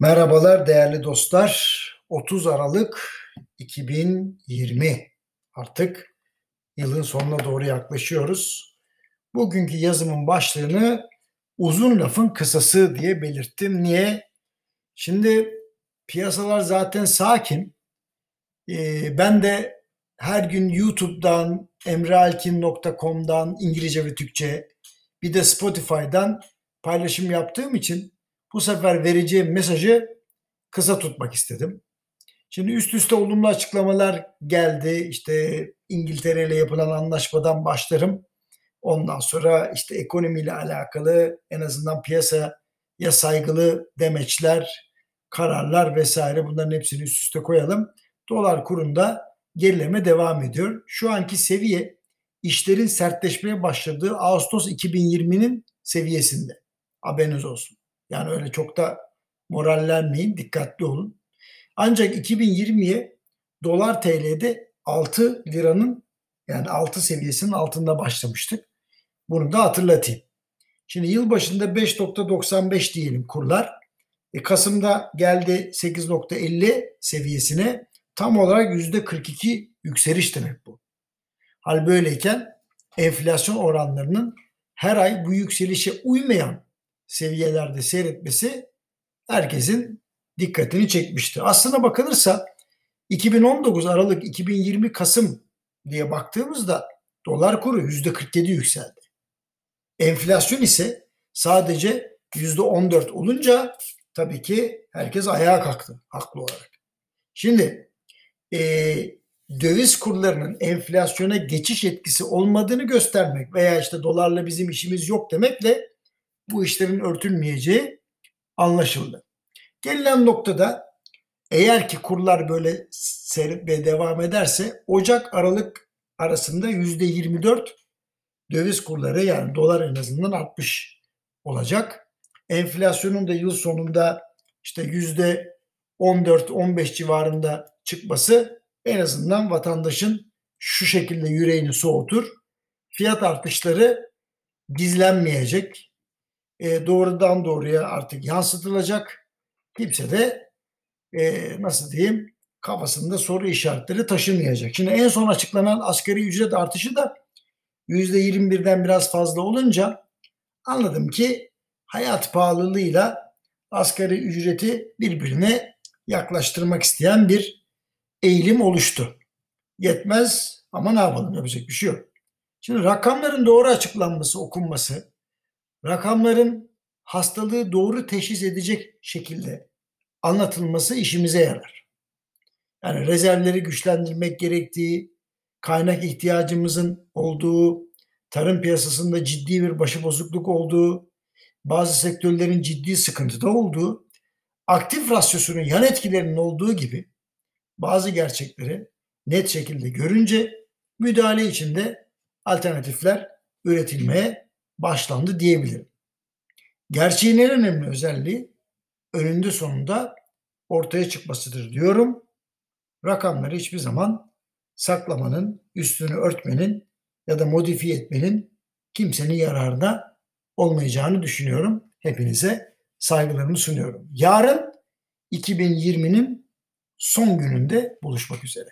Merhabalar değerli dostlar. 30 Aralık 2020 artık yılın sonuna doğru yaklaşıyoruz. Bugünkü yazımın başlığını uzun lafın kısası diye belirttim. Niye? Şimdi piyasalar zaten sakin. Ee, ben de her gün YouTube'dan, emrealkin.com'dan İngilizce ve Türkçe bir de Spotify'dan paylaşım yaptığım için bu sefer vereceğim mesajı kısa tutmak istedim. Şimdi üst üste olumlu açıklamalar geldi. İşte İngiltere ile yapılan anlaşmadan başlarım. Ondan sonra işte ekonomiyle alakalı en azından piyasaya saygılı demeçler, kararlar vesaire bunların hepsini üst üste koyalım. Dolar kurunda gerileme devam ediyor. Şu anki seviye işlerin sertleşmeye başladığı Ağustos 2020'nin seviyesinde. Haberiniz olsun. Yani öyle çok da morallenmeyin, dikkatli olun. Ancak 2020'ye dolar TL'de 6 liranın yani 6 seviyesinin altında başlamıştık. Bunu da hatırlatayım. Şimdi yıl başında 5.95 diyelim kurlar. E, Kasım'da geldi 8.50 seviyesine tam olarak %42 yükseliş demek bu. Hal böyleyken enflasyon oranlarının her ay bu yükselişe uymayan seviyelerde seyretmesi herkesin dikkatini çekmişti. Aslına bakılırsa 2019 Aralık 2020 Kasım diye baktığımızda dolar kuru %47 yükseldi. Enflasyon ise sadece %14 olunca tabii ki herkes ayağa kalktı haklı olarak. Şimdi e, döviz kurlarının enflasyona geçiş etkisi olmadığını göstermek veya işte dolarla bizim işimiz yok demekle bu işlerin örtülmeyeceği anlaşıldı. Gelinen noktada eğer ki kurlar böyle seyretmeye devam ederse Ocak Aralık arasında yüzde 24 döviz kurları yani dolar en azından artmış olacak. Enflasyonun da yıl sonunda işte yüzde 14-15 civarında çıkması en azından vatandaşın şu şekilde yüreğini soğutur. Fiyat artışları gizlenmeyecek e, doğrudan doğruya artık yansıtılacak. Kimse de e, nasıl diyeyim kafasında soru işaretleri taşımayacak. Şimdi en son açıklanan asgari ücret artışı da %21'den biraz fazla olunca anladım ki hayat pahalılığıyla asgari ücreti birbirine yaklaştırmak isteyen bir eğilim oluştu. Yetmez ama ne yapalım yapacak bir şey yok. Şimdi rakamların doğru açıklanması, okunması, rakamların hastalığı doğru teşhis edecek şekilde anlatılması işimize yarar. Yani rezervleri güçlendirmek gerektiği, kaynak ihtiyacımızın olduğu, tarım piyasasında ciddi bir başıbozukluk olduğu, bazı sektörlerin ciddi sıkıntıda olduğu, aktif rasyosunun yan etkilerinin olduğu gibi bazı gerçekleri net şekilde görünce müdahale içinde alternatifler üretilmeye başlandı diyebilirim. Gerçeğin en önemli özelliği önünde sonunda ortaya çıkmasıdır diyorum. Rakamları hiçbir zaman saklamanın, üstünü örtmenin ya da modifiye etmenin kimsenin yararına olmayacağını düşünüyorum. Hepinize saygılarımı sunuyorum. Yarın 2020'nin son gününde buluşmak üzere.